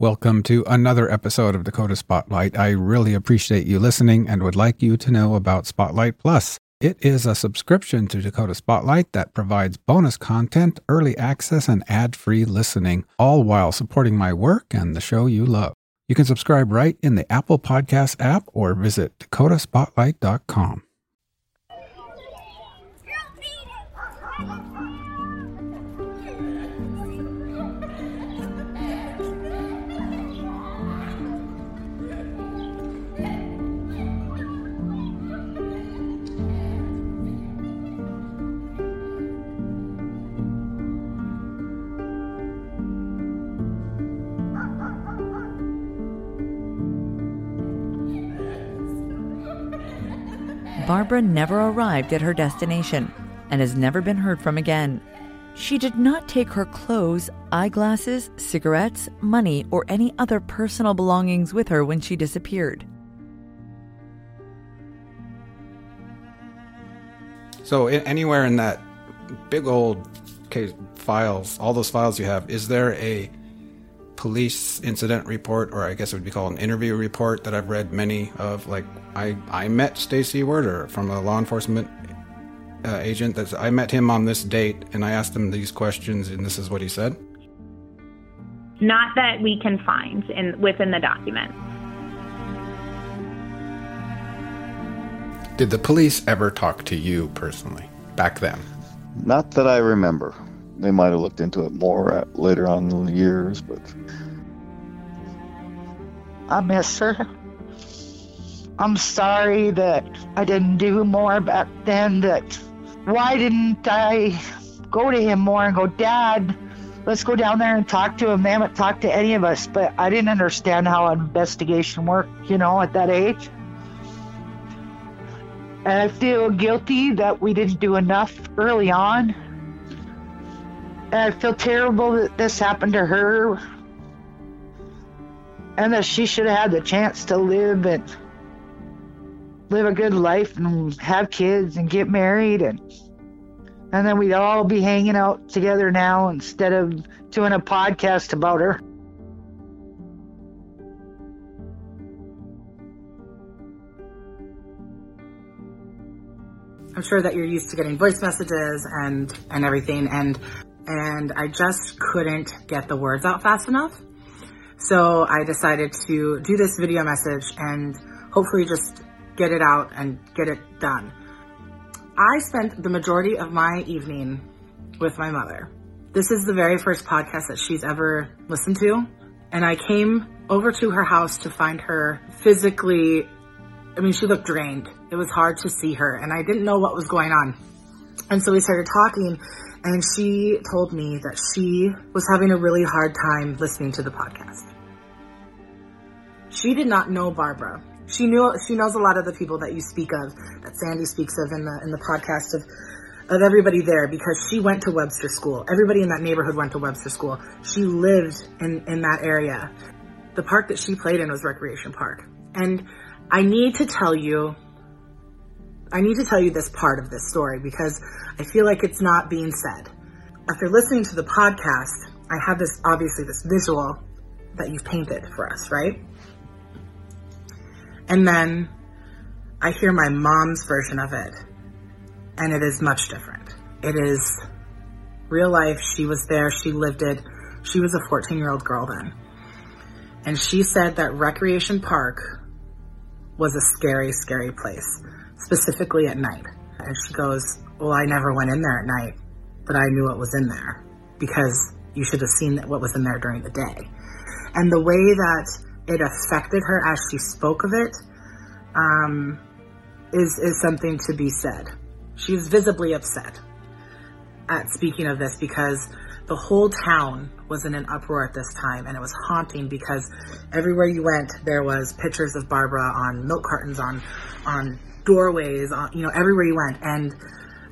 Welcome to another episode of Dakota Spotlight. I really appreciate you listening and would like you to know about Spotlight Plus. It is a subscription to Dakota Spotlight that provides bonus content, early access, and ad free listening, all while supporting my work and the show you love. You can subscribe right in the Apple Podcast app or visit dakotaspotlight.com. Barbara never arrived at her destination and has never been heard from again. She did not take her clothes, eyeglasses, cigarettes, money, or any other personal belongings with her when she disappeared. So, anywhere in that big old case files, all those files you have, is there a police incident report, or I guess it would be called an interview report that I've read many of. Like I, I met Stacy Werder from a law enforcement uh, agent. That I met him on this date, and I asked him these questions, and this is what he said. Not that we can find in within the document. Did the police ever talk to you personally back then? Not that I remember they might have looked into it more at, later on in the years, but I miss her. I'm sorry that I didn't do more back then. That why didn't I go to him more and go, Dad, let's go down there and talk to him. They haven't talked to any of us, but I didn't understand how investigation worked, you know, at that age. And I feel guilty that we didn't do enough early on I feel terrible that this happened to her. And that she should have had the chance to live and live a good life and have kids and get married and and then we'd all be hanging out together now instead of doing a podcast about her. I'm sure that you're used to getting voice messages and and everything and and I just couldn't get the words out fast enough. So I decided to do this video message and hopefully just get it out and get it done. I spent the majority of my evening with my mother. This is the very first podcast that she's ever listened to. And I came over to her house to find her physically. I mean, she looked drained. It was hard to see her and I didn't know what was going on. And so we started talking and she told me that she was having a really hard time listening to the podcast. She did not know Barbara. She knew she knows a lot of the people that you speak of, that Sandy speaks of in the in the podcast of of everybody there because she went to Webster School. Everybody in that neighborhood went to Webster School. She lived in in that area. The park that she played in was Recreation Park. And I need to tell you I need to tell you this part of this story because I feel like it's not being said. After listening to the podcast, I have this obviously this visual that you've painted for us, right? And then I hear my mom's version of it, and it is much different. It is real life. She was there, she lived it. She was a 14 year old girl then. And she said that Recreation Park was a scary, scary place specifically at night. And she goes, Well, I never went in there at night, but I knew what was in there because you should have seen what was in there during the day. And the way that it affected her as she spoke of it um, is is something to be said. She's visibly upset at speaking of this because the whole town was in an uproar at this time and it was haunting because everywhere you went there was pictures of Barbara on milk cartons on on doorways, on, you know, everywhere you went. And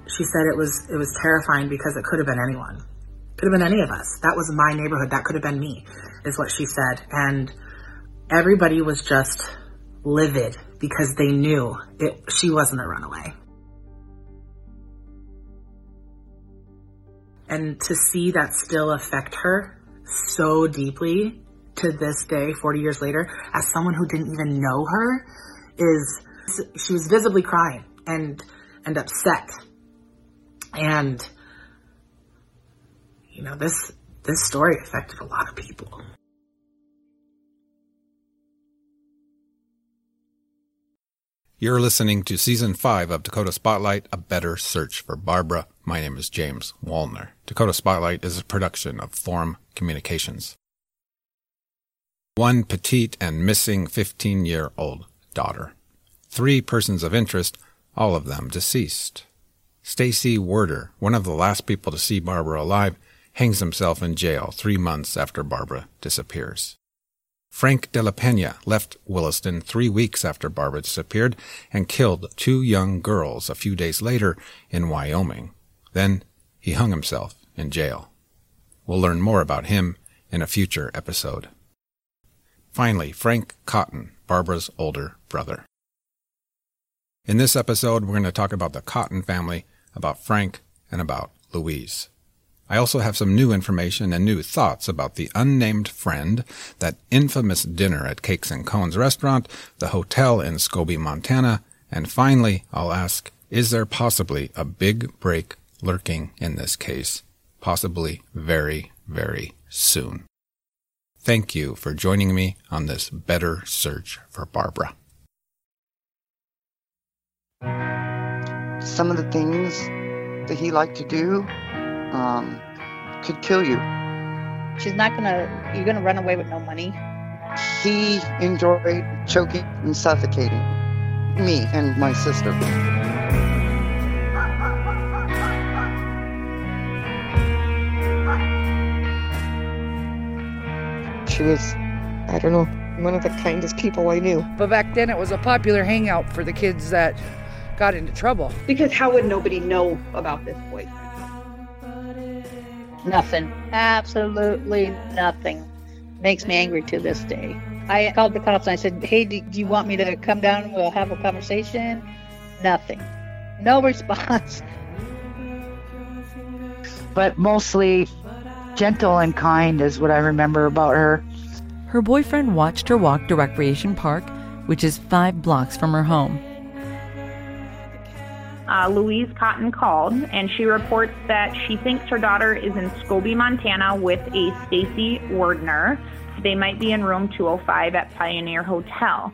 she said it was it was terrifying because it could have been anyone. Could have been any of us. That was my neighborhood. That could have been me, is what she said. And everybody was just livid because they knew it she wasn't a runaway. And to see that still affect her so deeply to this day, 40 years later, as someone who didn't even know her, is she was visibly crying and and upset. And you know, this this story affected a lot of people. You're listening to Season 5 of Dakota Spotlight, A Better Search for Barbara. My name is James Wallner. Dakota Spotlight is a production of Forum Communications. One petite and missing 15 year old daughter. Three persons of interest, all of them deceased. Stacy Werder, one of the last people to see Barbara alive, hangs himself in jail three months after Barbara disappears. Frank de la Pena left Williston three weeks after Barbara disappeared and killed two young girls a few days later in Wyoming. Then he hung himself in jail. We'll learn more about him in a future episode. Finally, Frank Cotton, Barbara's older brother. In this episode, we're going to talk about the Cotton family, about Frank, and about Louise. I also have some new information and new thoughts about the unnamed friend, that infamous dinner at Cakes and Cones restaurant, the hotel in Scobey, Montana, and finally, I'll ask, is there possibly a big break lurking in this case? Possibly very, very soon. Thank you for joining me on this better search for Barbara. Some of the things that he liked to do um, could kill you. She's not gonna, you're gonna run away with no money. He enjoyed choking and suffocating me and my sister. She was, I don't know, one of the kindest people I knew. But back then it was a popular hangout for the kids that got into trouble. Because how would nobody know about this boyfriend? Nothing. Absolutely nothing. Makes me angry to this day. I called the cops and I said, Hey, do you want me to come down and we'll have a conversation? Nothing. No response. But mostly gentle and kind is what I remember about her. Her boyfriend watched her walk to Recreation Park, which is five blocks from her home. Uh, Louise Cotton called and she reports that she thinks her daughter is in Scobey, Montana with a Stacy Wardner. They might be in room 205 at Pioneer Hotel.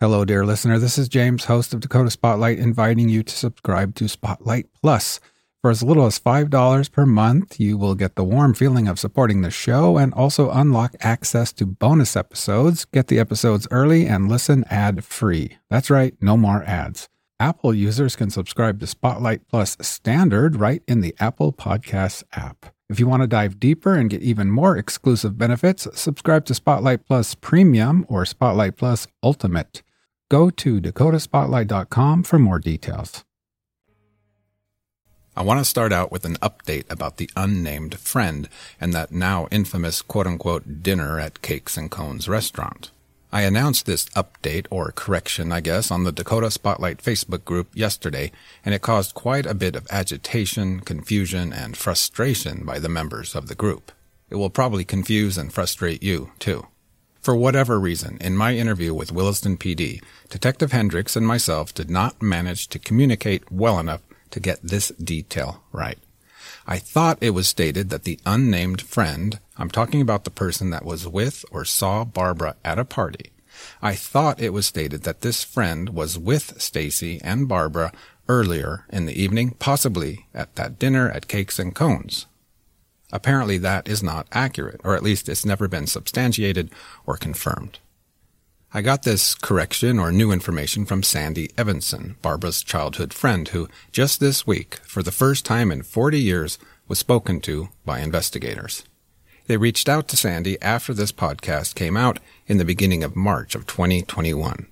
Hello, dear listener. This is James, host of Dakota Spotlight, inviting you to subscribe to Spotlight Plus. For as little as $5 per month, you will get the warm feeling of supporting the show and also unlock access to bonus episodes, get the episodes early, and listen ad free. That's right, no more ads. Apple users can subscribe to Spotlight Plus Standard right in the Apple Podcasts app. If you want to dive deeper and get even more exclusive benefits, subscribe to Spotlight Plus Premium or Spotlight Plus Ultimate. Go to dakotaspotlight.com for more details. I want to start out with an update about the unnamed friend and that now infamous quote unquote dinner at Cakes and Cones restaurant. I announced this update, or correction, I guess, on the Dakota Spotlight Facebook group yesterday, and it caused quite a bit of agitation, confusion, and frustration by the members of the group. It will probably confuse and frustrate you, too. For whatever reason, in my interview with Williston PD, Detective Hendricks and myself did not manage to communicate well enough to get this detail right. I thought it was stated that the unnamed friend, I'm talking about the person that was with or saw Barbara at a party. I thought it was stated that this friend was with Stacy and Barbara earlier in the evening, possibly at that dinner at Cakes and Cones. Apparently that is not accurate, or at least it's never been substantiated or confirmed. I got this correction or new information from Sandy Evanson, Barbara's childhood friend, who just this week, for the first time in 40 years, was spoken to by investigators. They reached out to Sandy after this podcast came out in the beginning of March of 2021.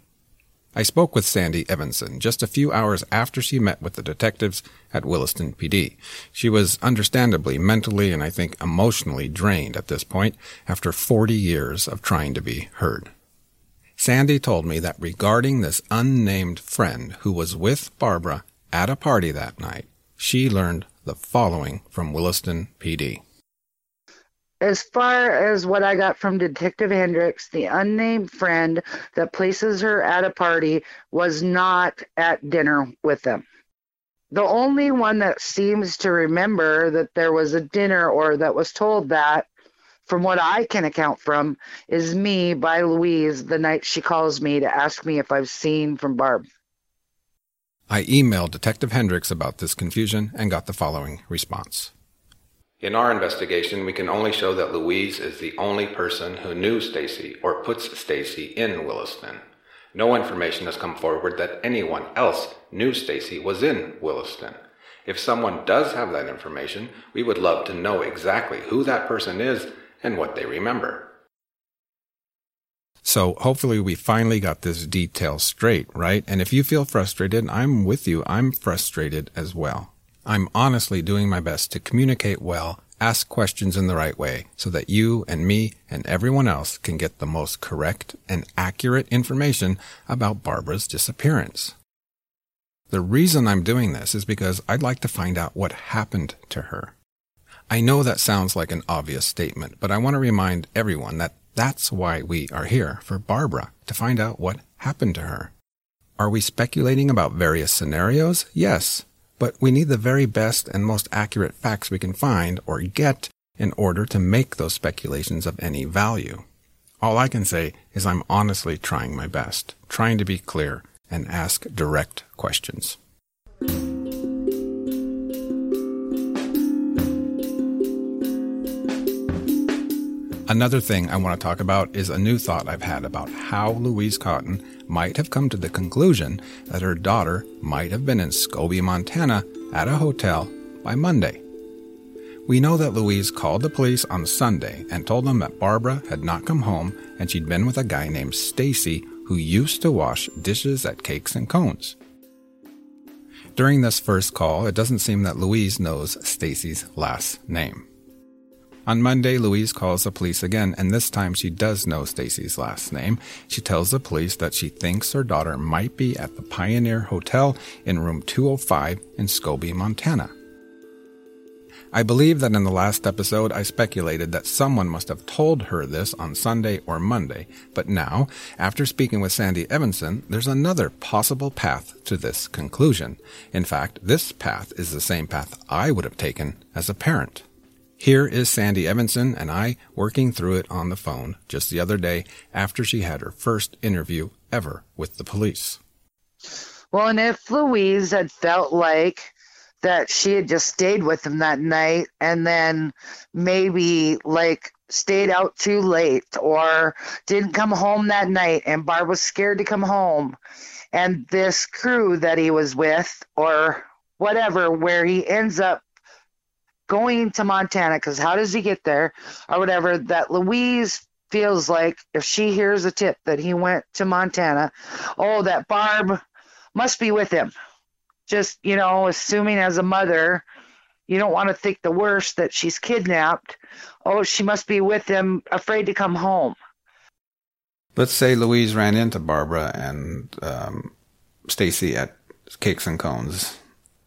I spoke with Sandy Evanson just a few hours after she met with the detectives at Williston PD. She was understandably mentally and I think emotionally drained at this point after 40 years of trying to be heard. Sandy told me that regarding this unnamed friend who was with Barbara at a party that night, she learned the following from Williston PD. As far as what I got from Detective Hendricks, the unnamed friend that places her at a party was not at dinner with them. The only one that seems to remember that there was a dinner or that was told that, from what I can account from, is me by Louise the night she calls me to ask me if I've seen from Barb. I emailed Detective Hendricks about this confusion and got the following response. In our investigation, we can only show that Louise is the only person who knew Stacy or puts Stacy in Williston. No information has come forward that anyone else knew Stacy was in Williston. If someone does have that information, we would love to know exactly who that person is and what they remember. So hopefully we finally got this detail straight, right? And if you feel frustrated, I'm with you. I'm frustrated as well. I'm honestly doing my best to communicate well, ask questions in the right way, so that you and me and everyone else can get the most correct and accurate information about Barbara's disappearance. The reason I'm doing this is because I'd like to find out what happened to her. I know that sounds like an obvious statement, but I want to remind everyone that that's why we are here, for Barbara, to find out what happened to her. Are we speculating about various scenarios? Yes but we need the very best and most accurate facts we can find or get in order to make those speculations of any value. All I can say is I'm honestly trying my best, trying to be clear and ask direct questions. Another thing I want to talk about is a new thought I've had about how Louise Cotton might have come to the conclusion that her daughter might have been in Scobey, Montana at a hotel by Monday. We know that Louise called the police on Sunday and told them that Barbara had not come home and she'd been with a guy named Stacy who used to wash dishes at Cakes and Cones. During this first call, it doesn't seem that Louise knows Stacy's last name. On Monday, Louise calls the police again, and this time she does know Stacy's last name. She tells the police that she thinks her daughter might be at the Pioneer Hotel in room 205 in Scobey, Montana. I believe that in the last episode I speculated that someone must have told her this on Sunday or Monday, but now, after speaking with Sandy Evanson, there's another possible path to this conclusion. In fact, this path is the same path I would have taken as a parent. Here is Sandy Evanson and I working through it on the phone just the other day after she had her first interview ever with the police. Well, and if Louise had felt like that she had just stayed with him that night and then maybe like stayed out too late or didn't come home that night and Barb was scared to come home and this crew that he was with or whatever where he ends up going to Montana because how does he get there or whatever that Louise feels like if she hears a tip that he went to Montana, oh, that Barb must be with him. Just, you know, assuming as a mother, you don't want to think the worst that she's kidnapped. Oh, she must be with him, afraid to come home. Let's say Louise ran into Barbara and um, Stacy at Cakes and Cones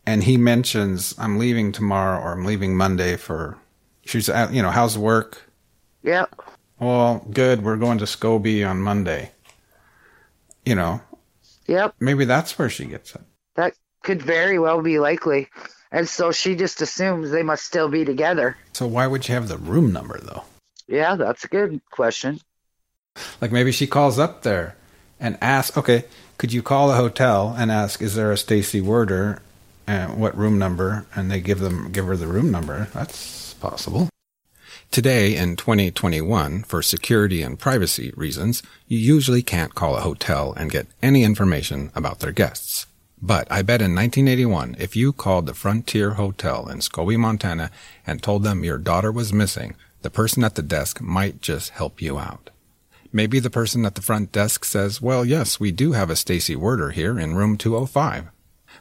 and he mentions I'm leaving tomorrow or I'm leaving Monday for she's at you know how's work? Yep. Well, good. We're going to Scobey on Monday. You know. Yep. Maybe that's where she gets it. That could very well be likely. And so she just assumes they must still be together. So why would you have the room number though? Yeah, that's a good question. Like maybe she calls up there and asks, okay, could you call the hotel and ask, is there a Stacy Werder and what room number, and they give them give her the room number. That's possible. Today in 2021, for security and privacy reasons, you usually can't call a hotel and get any information about their guests. But I bet in 1981, if you called the Frontier Hotel in Scobey, Montana, and told them your daughter was missing, the person at the desk might just help you out. Maybe the person at the front desk says, well, yes, we do have a Stacy Werder here in room 205.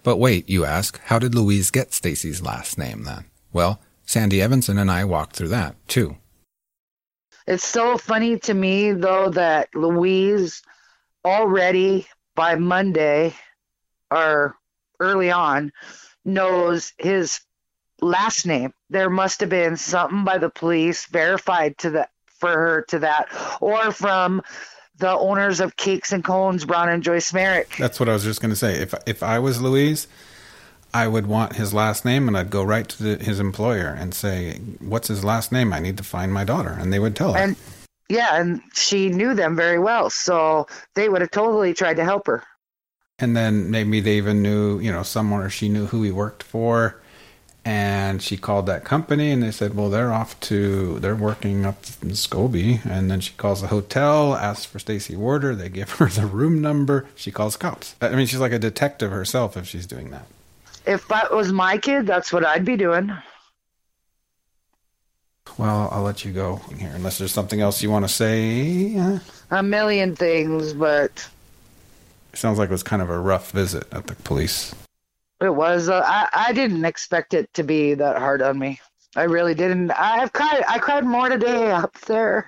But wait, you ask, how did Louise get Stacy's last name then? Well, Sandy Evanson and I walked through that too. It's so funny to me though that Louise already by Monday or early on knows his last name there must have been something by the police verified to the for her to that, or from the owners of Cakes and Cones, Brown and Joyce Merrick. That's what I was just going to say. If if I was Louise, I would want his last name, and I'd go right to the, his employer and say, "What's his last name? I need to find my daughter," and they would tell her. And yeah, and she knew them very well, so they would have totally tried to help her. And then maybe they even knew, you know, somewhere she knew who he worked for. And she called that company and they said, well, they're off to, they're working up in Scobey. And then she calls the hotel, asks for Stacy Warder. They give her the room number. She calls cops. I mean, she's like a detective herself if she's doing that. If that was my kid, that's what I'd be doing. Well, I'll let you go here unless there's something else you want to say. A million things, but sounds like it was kind of a rough visit at the police. It was. Uh, I I didn't expect it to be that hard on me. I really didn't. I've cried. I cried more today up there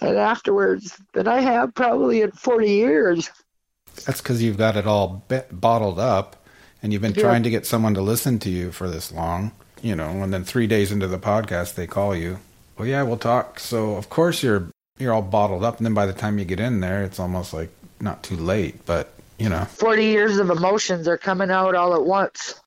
and afterwards than I have probably in 40 years. That's because you've got it all bottled up, and you've been yeah. trying to get someone to listen to you for this long. You know, and then three days into the podcast, they call you. Well, yeah, we'll talk. So of course you're you're all bottled up, and then by the time you get in there, it's almost like not too late, but you know. 40 years of emotions are coming out all at once.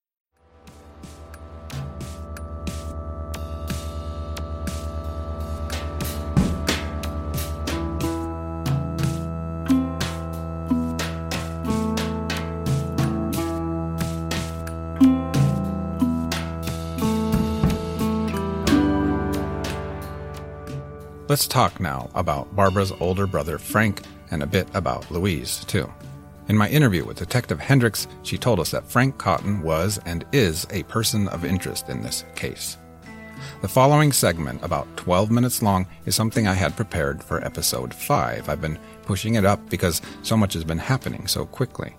Let's talk now about Barbara's older brother Frank and a bit about Louise, too. In my interview with Detective Hendricks, she told us that Frank Cotton was and is a person of interest in this case. The following segment, about 12 minutes long, is something I had prepared for episode 5. I've been pushing it up because so much has been happening so quickly.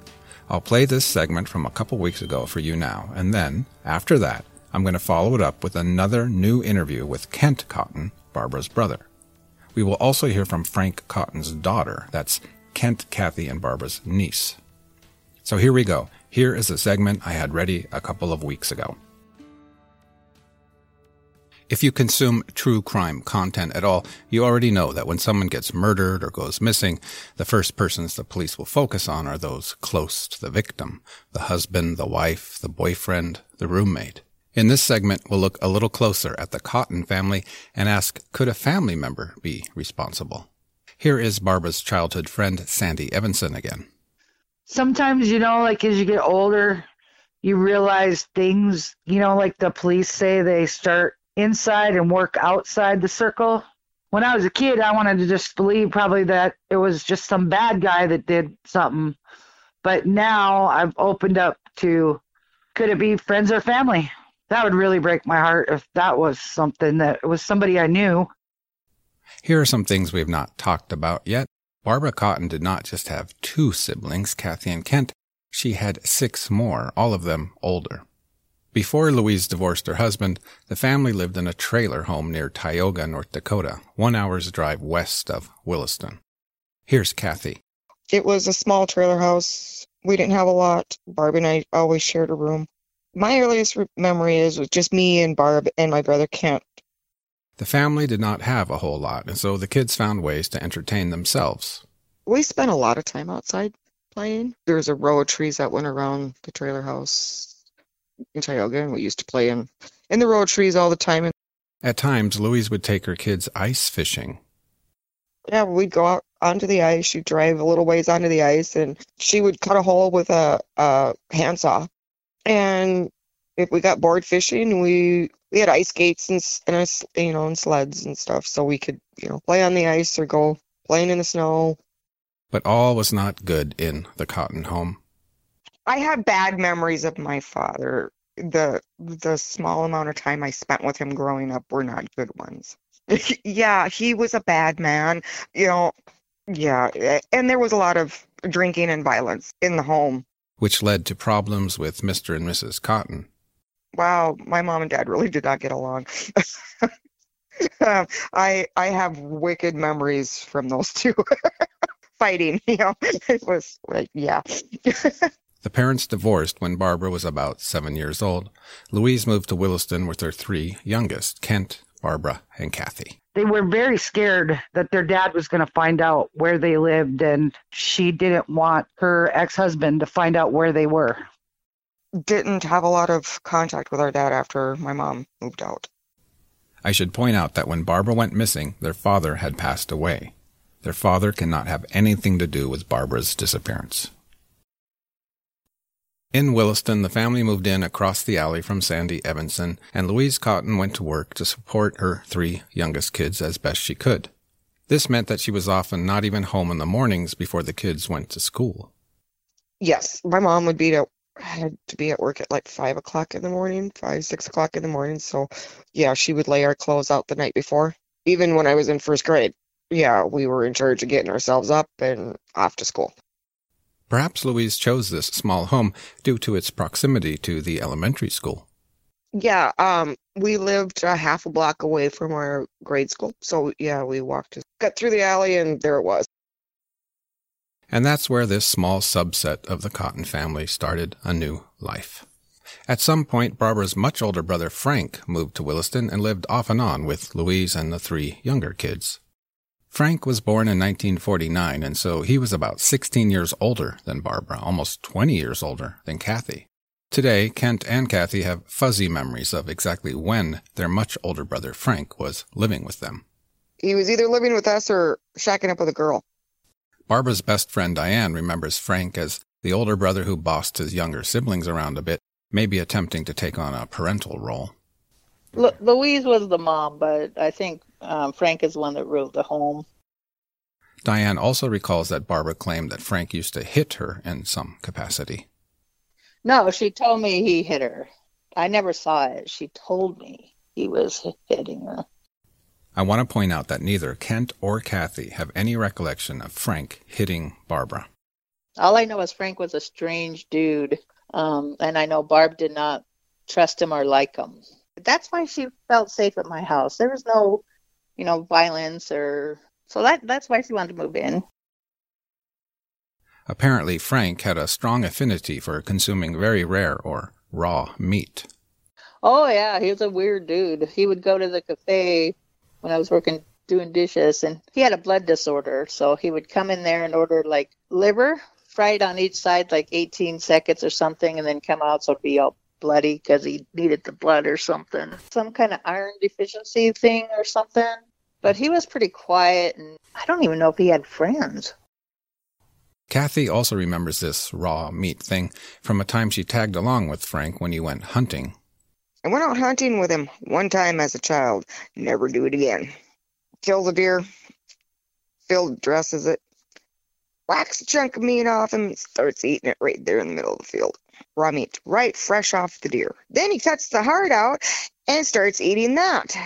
I'll play this segment from a couple weeks ago for you now, and then, after that, I'm going to follow it up with another new interview with Kent Cotton, Barbara's brother. We will also hear from Frank Cotton's daughter, that's Kent, Kathy, and Barbara's niece. So here we go. Here is a segment I had ready a couple of weeks ago. If you consume true crime content at all, you already know that when someone gets murdered or goes missing, the first persons the police will focus on are those close to the victim the husband, the wife, the boyfriend, the roommate. In this segment, we'll look a little closer at the Cotton family and ask could a family member be responsible? Here is Barbara's childhood friend, Sandy Evanson, again. Sometimes, you know, like as you get older, you realize things, you know, like the police say they start inside and work outside the circle. When I was a kid, I wanted to just believe probably that it was just some bad guy that did something. But now I've opened up to could it be friends or family? That would really break my heart if that was something that was somebody I knew. Here are some things we have not talked about yet. Barbara Cotton did not just have two siblings, Kathy and Kent. She had six more, all of them older. Before Louise divorced her husband, the family lived in a trailer home near Tioga, North Dakota, one hour's drive west of Williston. Here's Kathy. It was a small trailer house. We didn't have a lot. Barb and I always shared a room. My earliest memory is with just me and Barb and my brother Kent. The family did not have a whole lot, and so the kids found ways to entertain themselves. We spent a lot of time outside playing. There was a row of trees that went around the trailer house in Tioga, and we used to play in, in the row of trees all the time. At times, Louise would take her kids ice fishing. Yeah, we'd go out onto the ice. She'd drive a little ways onto the ice, and she would cut a hole with a, a handsaw. And if we got bored fishing, we we had ice skates and and a, you know and sleds and stuff, so we could you know play on the ice or go playing in the snow. But all was not good in the Cotton home. I have bad memories of my father. The the small amount of time I spent with him growing up were not good ones. yeah, he was a bad man. You know, yeah, and there was a lot of drinking and violence in the home, which led to problems with Mr. and Mrs. Cotton wow, my mom and dad really did not get along. um, I I have wicked memories from those two fighting. You know, it was like yeah. The parents divorced when Barbara was about seven years old. Louise moved to Williston with her three youngest, Kent, Barbara, and Kathy. They were very scared that their dad was going to find out where they lived, and she didn't want her ex husband to find out where they were. Didn't have a lot of contact with our dad after my mom moved out. I should point out that when Barbara went missing, their father had passed away. Their father cannot have anything to do with Barbara's disappearance. In Williston, the family moved in across the alley from Sandy Evanson, and Louise Cotton went to work to support her three youngest kids as best she could. This meant that she was often not even home in the mornings before the kids went to school. Yes, my mom would be to had to be at work at like five o'clock in the morning, five six o'clock in the morning. So, yeah, she would lay our clothes out the night before. Even when I was in first grade, yeah, we were in charge of getting ourselves up and off to school. Perhaps Louise chose this small home due to its proximity to the elementary school. Yeah, um, we lived a half a block away from our grade school. So, yeah, we walked, got through the alley, and there it was. And that's where this small subset of the Cotton family started a new life. At some point, Barbara's much older brother Frank moved to Williston and lived off and on with Louise and the three younger kids. Frank was born in 1949, and so he was about 16 years older than Barbara, almost 20 years older than Kathy. Today, Kent and Kathy have fuzzy memories of exactly when their much older brother Frank was living with them. He was either living with us or shacking up with a girl. Barbara's best friend Diane remembers Frank as the older brother who bossed his younger siblings around a bit, maybe attempting to take on a parental role. Lu- Louise was the mom, but I think um, Frank is the one that ruled the home. Diane also recalls that Barbara claimed that Frank used to hit her in some capacity. No, she told me he hit her. I never saw it. She told me he was hitting her. I want to point out that neither Kent or Kathy have any recollection of Frank hitting Barbara. All I know is Frank was a strange dude, um, and I know Barb did not trust him or like him. That's why she felt safe at my house. There was no, you know, violence or so that that's why she wanted to move in. Apparently, Frank had a strong affinity for consuming very rare or raw meat. Oh yeah, he was a weird dude. He would go to the cafe when I was working doing dishes, and he had a blood disorder, so he would come in there and order like liver fried on each side, like 18 seconds or something, and then come out so it'd be all bloody because he needed the blood or something, some kind of iron deficiency thing or something. But he was pretty quiet, and I don't even know if he had friends. Kathy also remembers this raw meat thing from a time she tagged along with Frank when he went hunting. I went out hunting with him one time as a child. Never do it again. Kill the deer. Field dresses it. Whacks a chunk of meat off him and starts eating it right there in the middle of the field. Raw meat, right fresh off the deer. Then he cuts the heart out and starts eating that.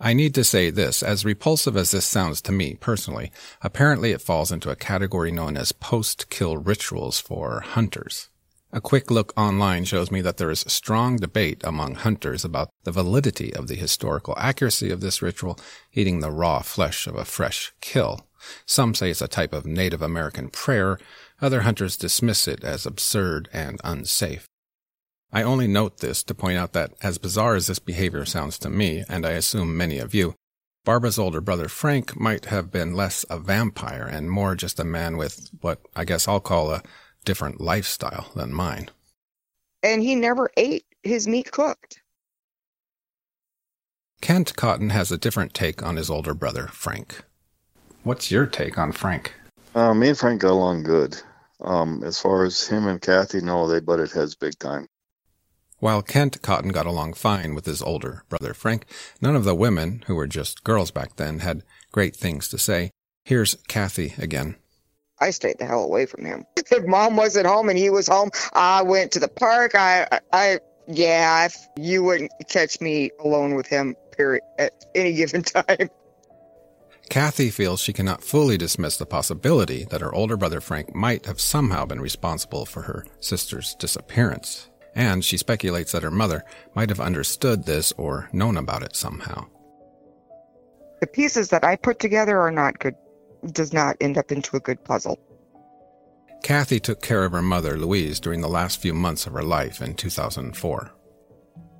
I need to say this, as repulsive as this sounds to me personally, apparently it falls into a category known as post-kill rituals for hunters. A quick look online shows me that there is strong debate among hunters about the validity of the historical accuracy of this ritual, eating the raw flesh of a fresh kill. Some say it's a type of Native American prayer, other hunters dismiss it as absurd and unsafe. I only note this to point out that, as bizarre as this behavior sounds to me, and I assume many of you, Barbara's older brother Frank might have been less a vampire and more just a man with what I guess I'll call a different lifestyle than mine. And he never ate his meat cooked. Kent Cotton has a different take on his older brother Frank. What's your take on Frank? Uh, me and Frank got along good. Um, as far as him and Kathy, no, they butted heads big time. While Kent Cotton got along fine with his older brother Frank, none of the women, who were just girls back then, had great things to say. Here's Kathy again. I stayed the hell away from him. If mom wasn't home and he was home, I went to the park. I, I, yeah, if you wouldn't catch me alone with him, period, at any given time. Kathy feels she cannot fully dismiss the possibility that her older brother Frank might have somehow been responsible for her sister's disappearance, and she speculates that her mother might have understood this or known about it somehow. The pieces that I put together are not good, does not end up into a good puzzle. Kathy took care of her mother, Louise, during the last few months of her life in 2004.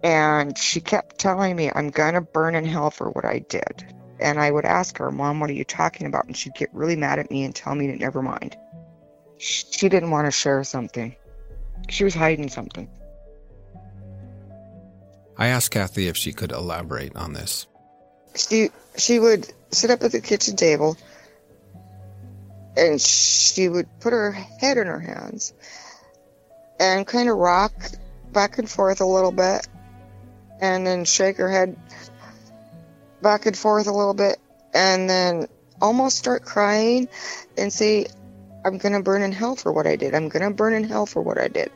And she kept telling me, I'm going to burn in hell for what I did. And I would ask her, Mom, what are you talking about? And she'd get really mad at me and tell me to never mind. She didn't want to share something, she was hiding something. I asked Kathy if she could elaborate on this. She she would sit up at the kitchen table and she would put her head in her hands and kind of rock back and forth a little bit and then shake her head back and forth a little bit and then almost start crying and say, I'm going to burn in hell for what I did. I'm going to burn in hell for what I did.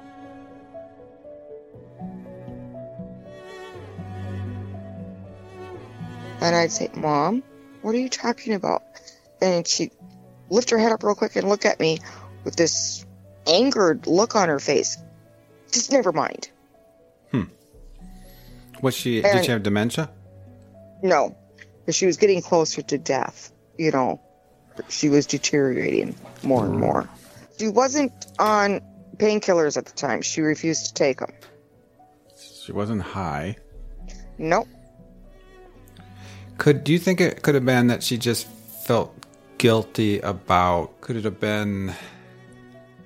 And I'd say, Mom, what are you talking about? And she'd lift her head up real quick and look at me with this angered look on her face. Just never mind. Hmm. Was she, And- did she have dementia? No, because she was getting closer to death. You know, she was deteriorating more and more. She wasn't on painkillers at the time. She refused to take them. She wasn't high. Nope. Could do you think it could have been that she just felt guilty about? Could it have been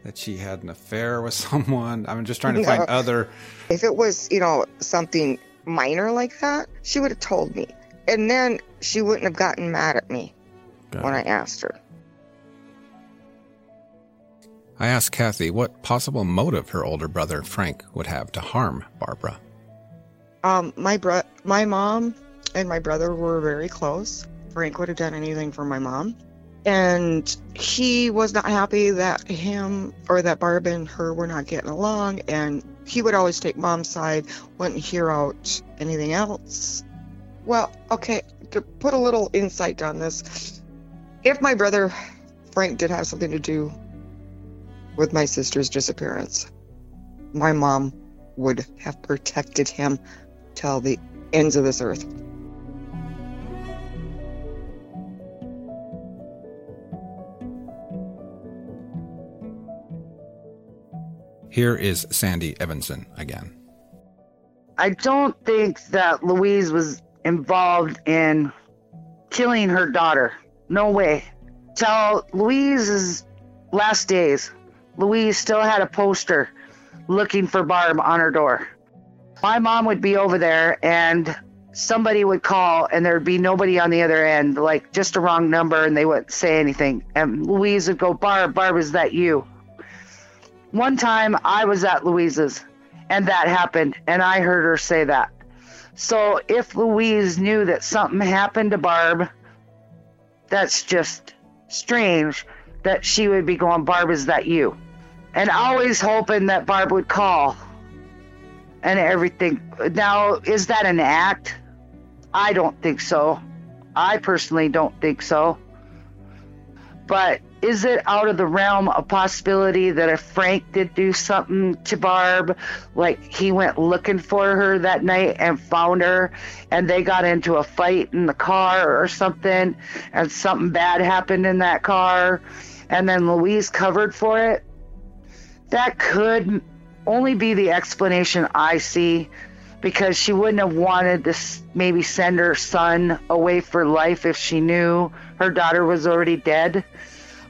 that she had an affair with someone? I'm just trying to find other. If it was, you know, something minor like that, she would have told me. And then she wouldn't have gotten mad at me when I asked her. I asked Kathy what possible motive her older brother Frank would have to harm Barbara. Um, my bro- my mom and my brother were very close. Frank would have done anything for my mom. And he was not happy that him or that Barb and her were not getting along. And he would always take mom's side, wouldn't hear out anything else. Well, okay, to put a little insight on this, if my brother Frank did have something to do with my sister's disappearance, my mom would have protected him till the ends of this earth. Here is Sandy Evanson again. I don't think that Louise was involved in killing her daughter. No way. Till Louise's last days, Louise still had a poster looking for Barb on her door. My mom would be over there and somebody would call and there'd be nobody on the other end, like just a wrong number, and they wouldn't say anything. And Louise would go, Barb, Barb, is that you? One time I was at Louise's and that happened, and I heard her say that. So if Louise knew that something happened to Barb, that's just strange that she would be going, Barb, is that you? And always hoping that Barb would call and everything. Now, is that an act? I don't think so. I personally don't think so. But is it out of the realm of possibility that if Frank did do something to Barb, like he went looking for her that night and found her, and they got into a fight in the car or something, and something bad happened in that car, and then Louise covered for it? That could only be the explanation I see because she wouldn't have wanted to maybe send her son away for life if she knew her daughter was already dead.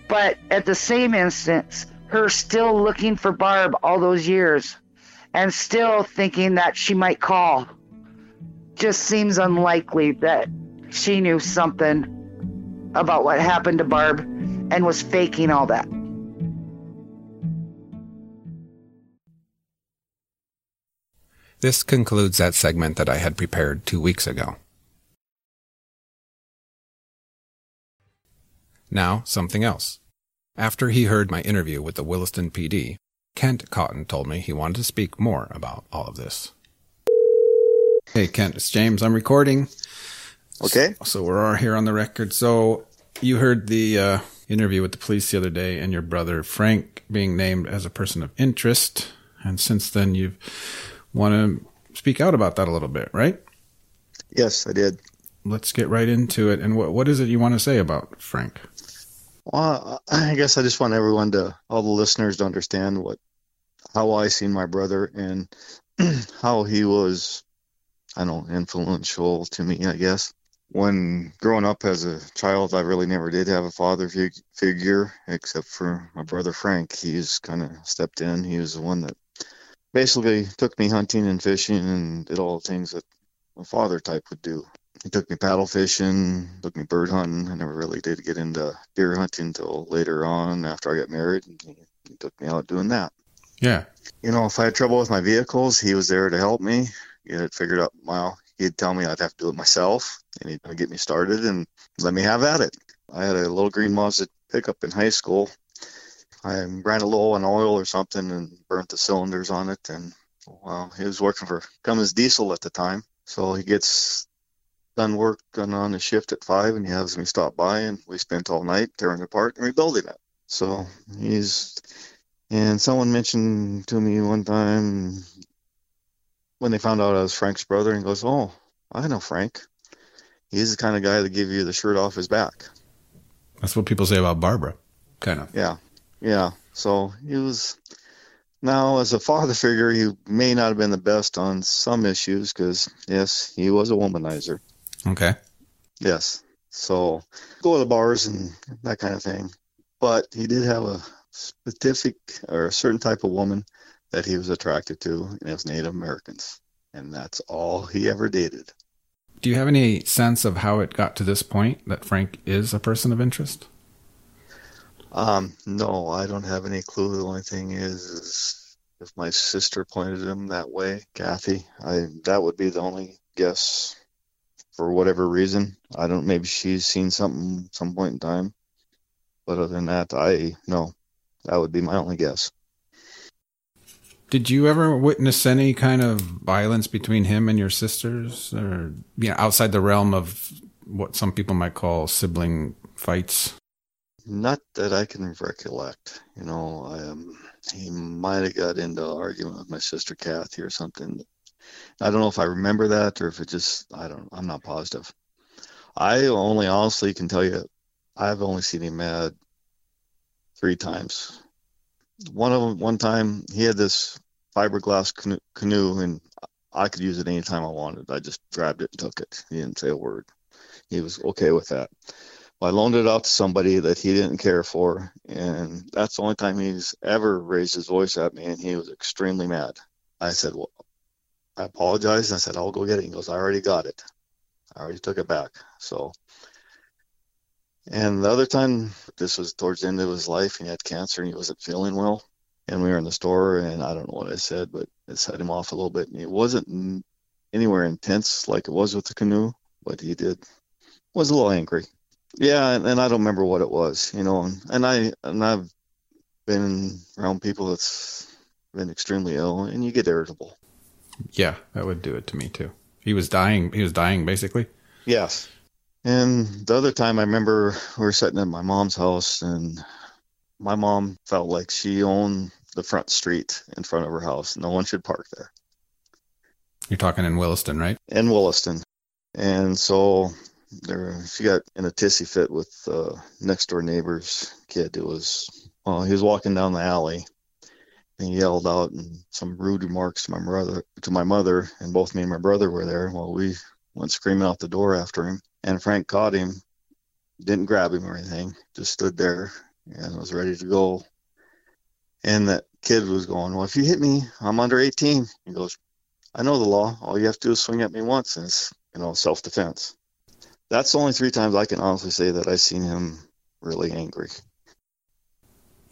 But at the same instance, her still looking for Barb all those years and still thinking that she might call just seems unlikely that she knew something about what happened to Barb and was faking all that. This concludes that segment that I had prepared two weeks ago. Now, something else. After he heard my interview with the Williston PD, Kent Cotton told me he wanted to speak more about all of this. Hey, Kent, it's James. I'm recording. Okay. So we're all here on the record. So you heard the uh, interview with the police the other day and your brother Frank being named as a person of interest. And since then, you've want to speak out about that a little bit, right? Yes, I did. Let's get right into it. And what what is it you want to say about Frank? Well, I guess I just want everyone to, all the listeners to understand what, how I seen my brother and how he was, I don't know, influential to me, I guess. When growing up as a child, I really never did have a father fig- figure except for my brother Frank. He's kind of stepped in. He was the one that basically took me hunting and fishing and did all the things that a father type would do. He took me paddle fishing, took me bird hunting. I never really did get into deer hunting until later on after I got married. And he, he took me out doing that. Yeah. You know, if I had trouble with my vehicles, he was there to help me. He had figured out, well, he'd tell me I'd have to do it myself, and he'd get me started and let me have at it. I had a little green Mazda pickup in high school. I ran a low on oil or something and burnt the cylinders on it. And well, he was working for Cummins Diesel at the time, so he gets done work done on a shift at five, and he has me stop by, and we spent all night tearing it apart and rebuilding it. So he's and someone mentioned to me one time when they found out I was Frank's brother, and goes, "Oh, I know Frank. He's the kind of guy that give you the shirt off his back." That's what people say about Barbara, kind of. Yeah, yeah. So he was. Now, as a father figure, he may not have been the best on some issues because, yes, he was a womanizer. Okay. Yes. So go to the bars and that kind of thing. But he did have a specific or a certain type of woman that he was attracted to, and it was Native Americans. And that's all he ever dated. Do you have any sense of how it got to this point that Frank is a person of interest? Um, no, I don't have any clue. The only thing is, is if my sister pointed him that way, Kathy, I that would be the only guess for whatever reason. I don't. Maybe she's seen something some point in time, but other than that, I no. That would be my only guess. Did you ever witness any kind of violence between him and your sisters, or you know, outside the realm of what some people might call sibling fights? Not that I can recollect. You know, I, um, he might have got into an argument with my sister Kathy or something. I don't know if I remember that or if it just I don't. I'm not positive. I only honestly can tell you, I've only seen him mad three times. One of them, one time he had this fiberglass canoe, canoe and I could use it anytime I wanted. I just grabbed it and took it. He didn't say a word. He was okay with that. I loaned it out to somebody that he didn't care for, and that's the only time he's ever raised his voice at me, and he was extremely mad. I said, "Well, I apologize." I said, "I'll go get it." He goes, "I already got it. I already took it back." So, and the other time, this was towards the end of his life, and he had cancer and he wasn't feeling well, and we were in the store, and I don't know what I said, but it set him off a little bit. And it wasn't anywhere intense like it was with the canoe, but he did was a little angry. Yeah, and, and I don't remember what it was, you know. And, and I and I've been around people that's been extremely ill, and you get irritable. Yeah, that would do it to me too. He was dying. He was dying, basically. Yes. And the other time, I remember we were sitting at my mom's house, and my mom felt like she owned the front street in front of her house. No one should park there. You're talking in Williston, right? In Williston. And so there she got in a tissy fit with uh, next door neighbor's kid. It was well, he was walking down the alley and yelled out and some rude remarks to my brother to my mother and both me and my brother were there. Well we went screaming out the door after him and Frank caught him, didn't grab him or anything, just stood there and was ready to go. And that kid was going, Well, if you hit me, I'm under 18. He goes, I know the law. All you have to do is swing at me once, and it's, you know, self defense. That's the only three times I can honestly say that I've seen him really angry.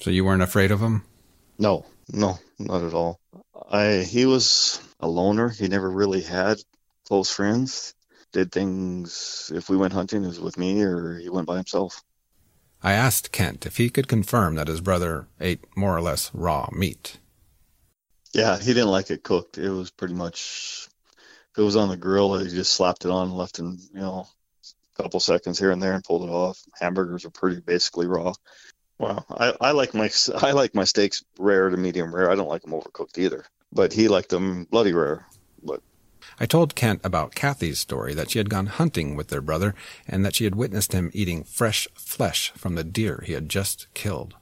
So you weren't afraid of him? No, no, not at all. I he was a loner. He never really had close friends. Did things if we went hunting, it was with me or he went by himself. I asked Kent if he could confirm that his brother ate more or less raw meat. Yeah, he didn't like it cooked. It was pretty much if it was on the grill, he just slapped it on, left in you know a couple seconds here and there, and pulled it off. Hamburgers are pretty basically raw. Well, I, I like my I like my steaks rare to medium rare. I don't like them overcooked either. But he liked them bloody rare. But I told Kent about Kathy's story that she had gone hunting with their brother and that she had witnessed him eating fresh flesh from the deer he had just killed.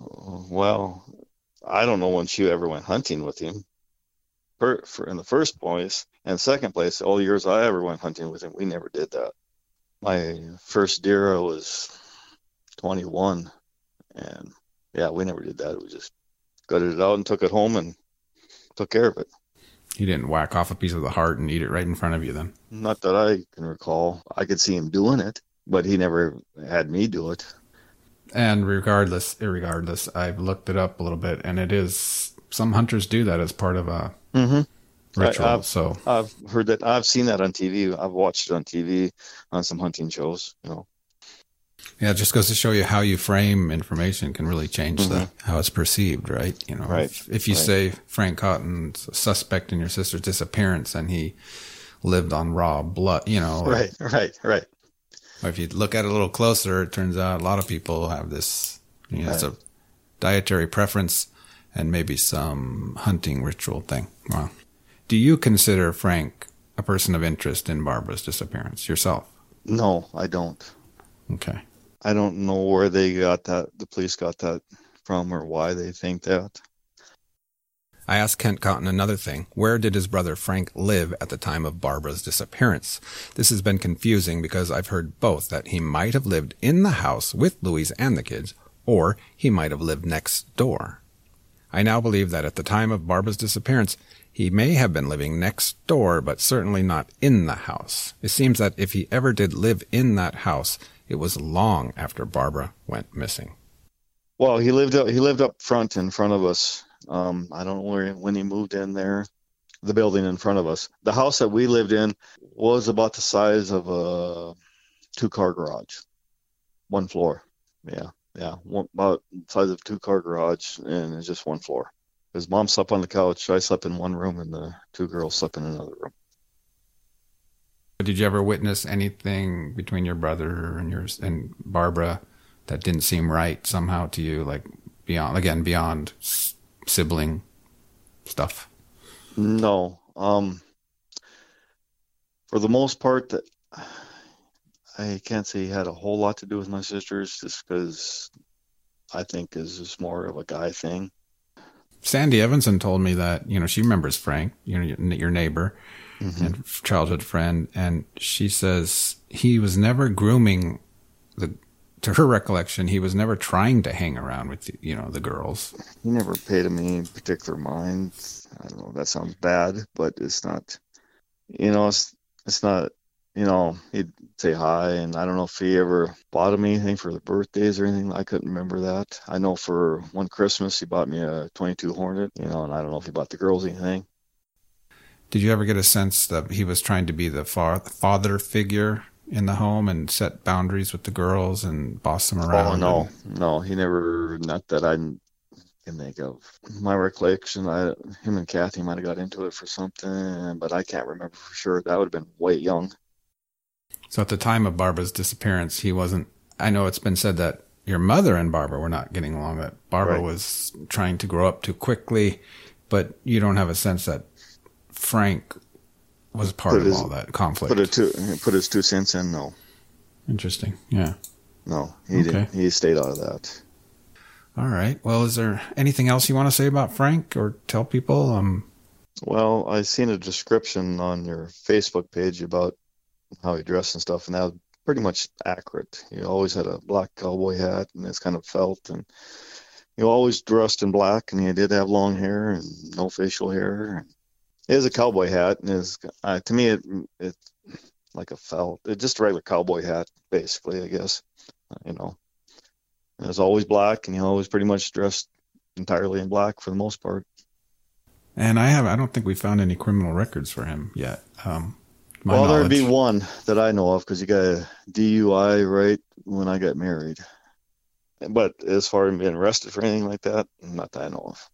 Oh, well, I don't know when she ever went hunting with him. For, for in the first place, and second place, all the years I ever went hunting with him, we never did that. My first deer, I was 21, and yeah, we never did that. We just gutted it out and took it home and took care of it. He didn't whack off a piece of the heart and eat it right in front of you then? Not that I can recall. I could see him doing it, but he never had me do it. And regardless, irregardless, I've looked it up a little bit, and it is some hunters do that as part of a mm-hmm. ritual. I, have so I've heard that. I've seen that on TV. I've watched it on TV on some hunting shows. You know. Yeah, it just goes to show you how you frame information can really change mm-hmm. the how it's perceived, right? You know, right. If, if you right. say Frank Cotton's a suspect in your sister's disappearance and he lived on raw blood, you know, right, right, right. Or if you look at it a little closer, it turns out a lot of people have this. You know, right. it's a dietary preference and maybe some hunting ritual thing. Wow. Do you consider Frank a person of interest in Barbara's disappearance yourself? No, I don't. Okay. I don't know where they got that, the police got that from or why they think that. I asked Kent Cotton another thing. Where did his brother Frank live at the time of Barbara's disappearance? This has been confusing because I've heard both that he might have lived in the house with Louise and the kids, or he might have lived next door. I now believe that at the time of Barbara's disappearance, he may have been living next door, but certainly not in the house. It seems that if he ever did live in that house, it was long after Barbara went missing. Well, he lived up, he lived up front in front of us. Um, I don't know when he moved in there. The building in front of us. The house that we lived in was about the size of a two-car garage, one floor. Yeah, yeah, one, about the size of a two-car garage, and it's just one floor. His mom slept on the couch. I slept in one room, and the two girls slept in another room. Did you ever witness anything between your brother and yours and Barbara that didn't seem right somehow to you, like beyond again beyond sibling stuff? No. Um, for the most part, that I can't say he had a whole lot to do with my sisters, just because I think is more of a guy thing. Sandy Evanson told me that you know she remembers Frank, you know, your neighbor mm-hmm. and childhood friend, and she says he was never grooming the. To her recollection, he was never trying to hang around with you know the girls. He never paid him any particular mind. I don't know. That sounds bad, but it's not. You know, it's it's not you know, he'd say hi, and I don't know if he ever bought him anything for the birthdays or anything. I couldn't remember that. I know for one Christmas he bought me a 22 Hornet, you know, and I don't know if he bought the girls anything. Did you ever get a sense that he was trying to be the father figure in the home and set boundaries with the girls and boss them around? Oh no, and... no, he never. Not that I can think of. My recollection, I him and Kathy might have got into it for something, but I can't remember for sure. That would have been way young. So at the time of Barbara's disappearance, he wasn't. I know it's been said that your mother and Barbara were not getting along. That Barbara right. was trying to grow up too quickly, but you don't have a sense that Frank was part put of his, all that conflict. Put, two, put his two cents in. No. Interesting. Yeah. No, he okay. didn't. He stayed out of that. All right. Well, is there anything else you want to say about Frank or tell people? Um. Well, I seen a description on your Facebook page about how he dressed and stuff, and that was pretty much accurate. He always had a black cowboy hat and it's kind of felt, and he always dressed in black, and he did have long hair and no facial hair. It is a cowboy hat, and is uh, to me it it like a felt, it's just a regular cowboy hat, basically, I guess. You know, it was always black, and he always pretty much dressed entirely in black for the most part. And I have I don't think we found any criminal records for him yet. Um, well, there'd be one that I know of because he got a DUI right when I got married. But as far as being arrested for anything like that, not that I know of.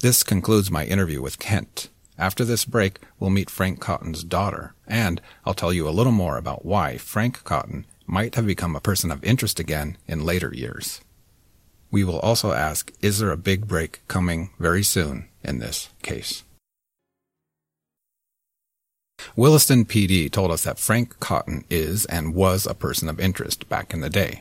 This concludes my interview with Kent. After this break, we'll meet Frank Cotton's daughter, and I'll tell you a little more about why Frank Cotton might have become a person of interest again in later years. We will also ask, is there a big break coming very soon in this case? Williston PD told us that Frank Cotton is and was a person of interest back in the day.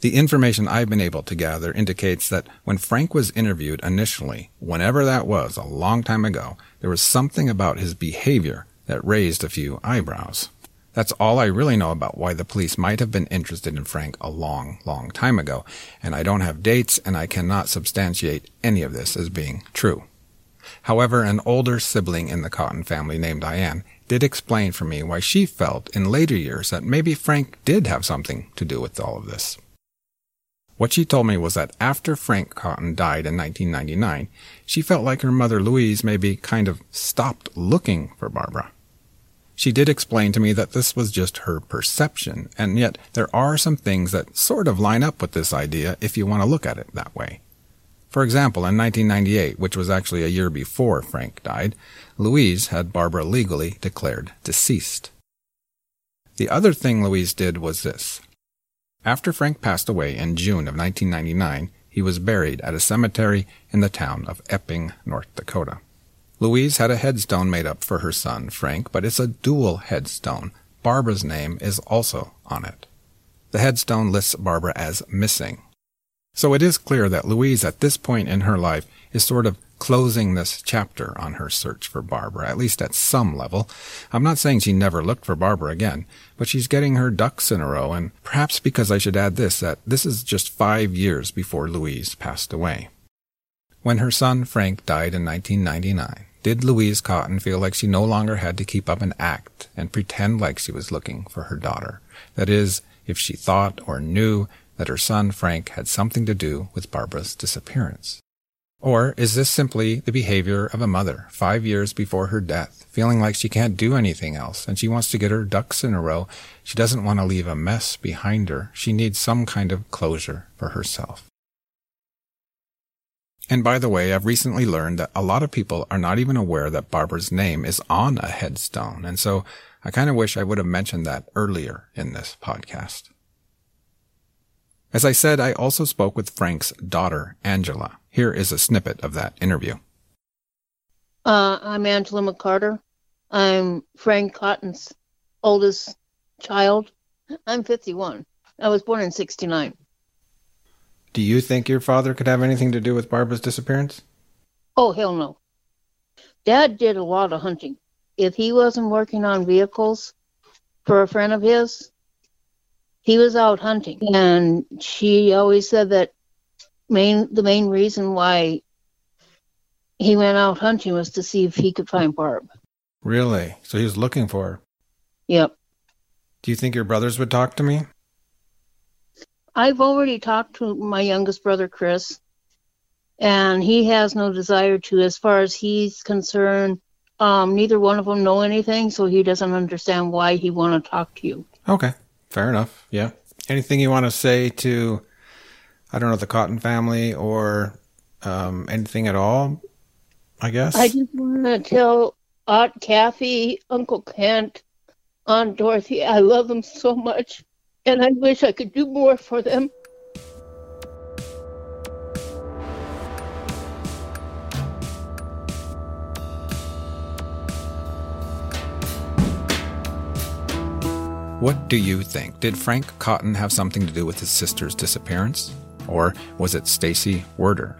The information I've been able to gather indicates that when Frank was interviewed initially, whenever that was, a long time ago, there was something about his behavior that raised a few eyebrows. That's all I really know about why the police might have been interested in Frank a long, long time ago, and I don't have dates and I cannot substantiate any of this as being true. However, an older sibling in the Cotton family named Diane did explain for me why she felt in later years that maybe Frank did have something to do with all of this. What she told me was that after Frank Cotton died in 1999, she felt like her mother Louise maybe kind of stopped looking for Barbara. She did explain to me that this was just her perception, and yet there are some things that sort of line up with this idea if you want to look at it that way. For example, in 1998, which was actually a year before Frank died, Louise had Barbara legally declared deceased. The other thing Louise did was this. After Frank passed away in June of 1999, he was buried at a cemetery in the town of Epping, North Dakota. Louise had a headstone made up for her son, Frank, but it's a dual headstone. Barbara's name is also on it. The headstone lists Barbara as missing. So it is clear that Louise, at this point in her life, is sort of closing this chapter on her search for Barbara, at least at some level. I'm not saying she never looked for Barbara again, but she's getting her ducks in a row, and perhaps because I should add this, that this is just five years before Louise passed away. When her son Frank died in 1999, did Louise Cotton feel like she no longer had to keep up an act and pretend like she was looking for her daughter? That is, if she thought or knew that her son Frank had something to do with Barbara's disappearance. Or is this simply the behavior of a mother five years before her death, feeling like she can't do anything else and she wants to get her ducks in a row? She doesn't want to leave a mess behind her. She needs some kind of closure for herself. And by the way, I've recently learned that a lot of people are not even aware that Barbara's name is on a headstone. And so I kind of wish I would have mentioned that earlier in this podcast. As I said, I also spoke with Frank's daughter, Angela. Here is a snippet of that interview. Uh, I'm Angela McCarter. I'm Frank Cotton's oldest child. I'm 51. I was born in 69. Do you think your father could have anything to do with Barbara's disappearance? Oh, hell no. Dad did a lot of hunting. If he wasn't working on vehicles for a friend of his, he was out hunting. And she always said that main the main reason why he went out hunting was to see if he could find Barb. Really? So he was looking for her? Yep. Do you think your brothers would talk to me? I've already talked to my youngest brother, Chris, and he has no desire to. As far as he's concerned, um, neither one of them know anything, so he doesn't understand why he want to talk to you. Okay, fair enough. Yeah. Anything you want to say to I don't know, the Cotton family or um, anything at all, I guess. I just want to tell Aunt Kathy, Uncle Kent, Aunt Dorothy, I love them so much, and I wish I could do more for them. What do you think? Did Frank Cotton have something to do with his sister's disappearance? Or was it Stacey Werder?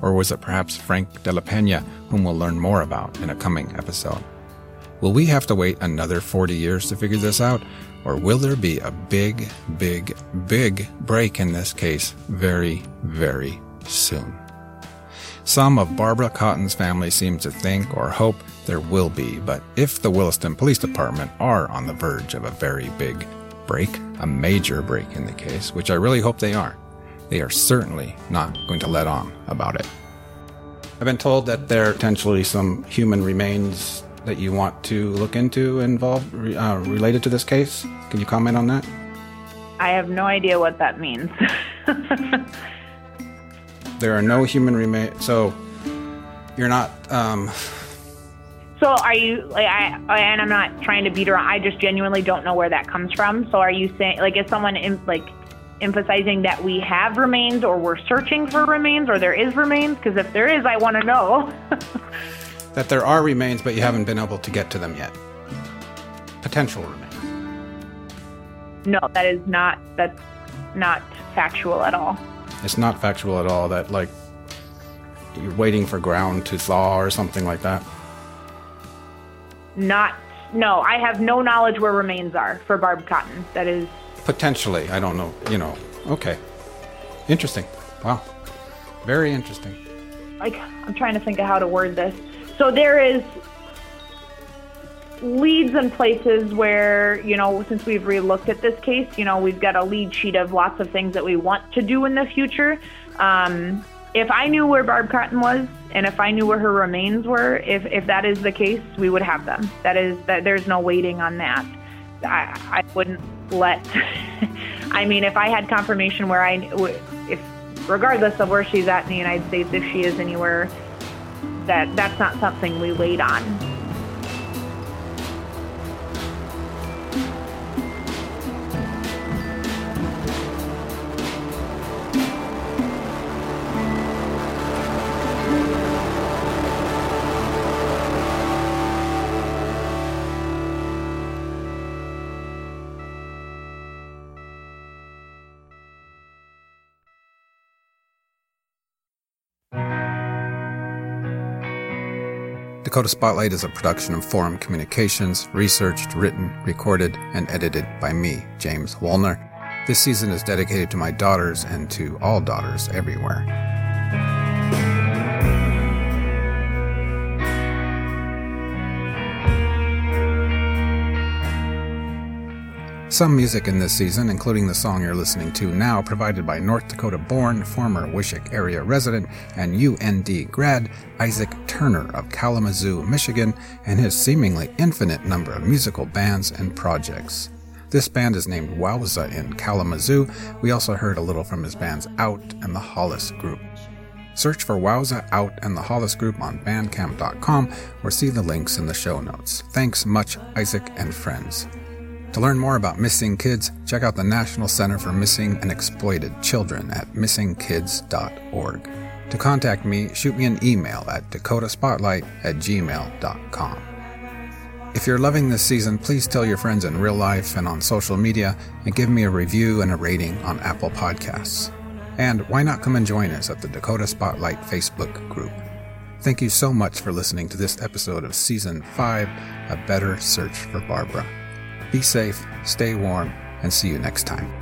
Or was it perhaps Frank de la Pena, whom we'll learn more about in a coming episode? Will we have to wait another 40 years to figure this out? Or will there be a big, big, big break in this case very, very soon? Some of Barbara Cotton's family seem to think or hope there will be, but if the Williston Police Department are on the verge of a very big break, a major break in the case, which I really hope they are, they are certainly not going to let on about it. I've been told that there are potentially some human remains that you want to look into involved uh, related to this case. Can you comment on that? I have no idea what that means. there are no human remains. So you're not. Um, so are you like I and I'm not trying to beat around. I just genuinely don't know where that comes from. So are you saying like is someone in like emphasizing that we have remains or we're searching for remains or there is remains? Because if there is, I want to know. that there are remains, but you haven't been able to get to them yet. potential remains. No, that is not that's not factual at all. It's not factual at all that like you're waiting for ground to thaw or something like that. Not no, I have no knowledge where remains are for Barb Cotton. That is Potentially, I don't know. You know. Okay. Interesting. Wow. Very interesting. like I'm trying to think of how to word this. So there is leads and places where, you know, since we've relooked at this case, you know, we've got a lead sheet of lots of things that we want to do in the future. Um, if I knew where Barb Cotton was and if I knew where her remains were, if, if that is the case, we would have them. That is that there's no waiting on that. I, I wouldn't let I mean, if I had confirmation where I if regardless of where she's at in the United States, if she is anywhere that that's not something we wait on. Dakota Spotlight is a production of Forum Communications, researched, written, recorded, and edited by me, James Wolner. This season is dedicated to my daughters and to all daughters everywhere. Some music in this season, including the song you're listening to now, provided by North Dakota born, former Wishek area resident, and UND grad Isaac Turner of Kalamazoo, Michigan, and his seemingly infinite number of musical bands and projects. This band is named Wowza in Kalamazoo. We also heard a little from his bands Out and the Hollis Group. Search for Wowza Out and the Hollis Group on Bandcamp.com or see the links in the show notes. Thanks much, Isaac and friends. To learn more about missing kids, check out the National Center for Missing and Exploited Children at missingkids.org. To contact me, shoot me an email at dakotaspotlight at gmail.com. If you're loving this season, please tell your friends in real life and on social media and give me a review and a rating on Apple Podcasts. And why not come and join us at the Dakota Spotlight Facebook group? Thank you so much for listening to this episode of Season 5 A Better Search for Barbara. Be safe, stay warm, and see you next time.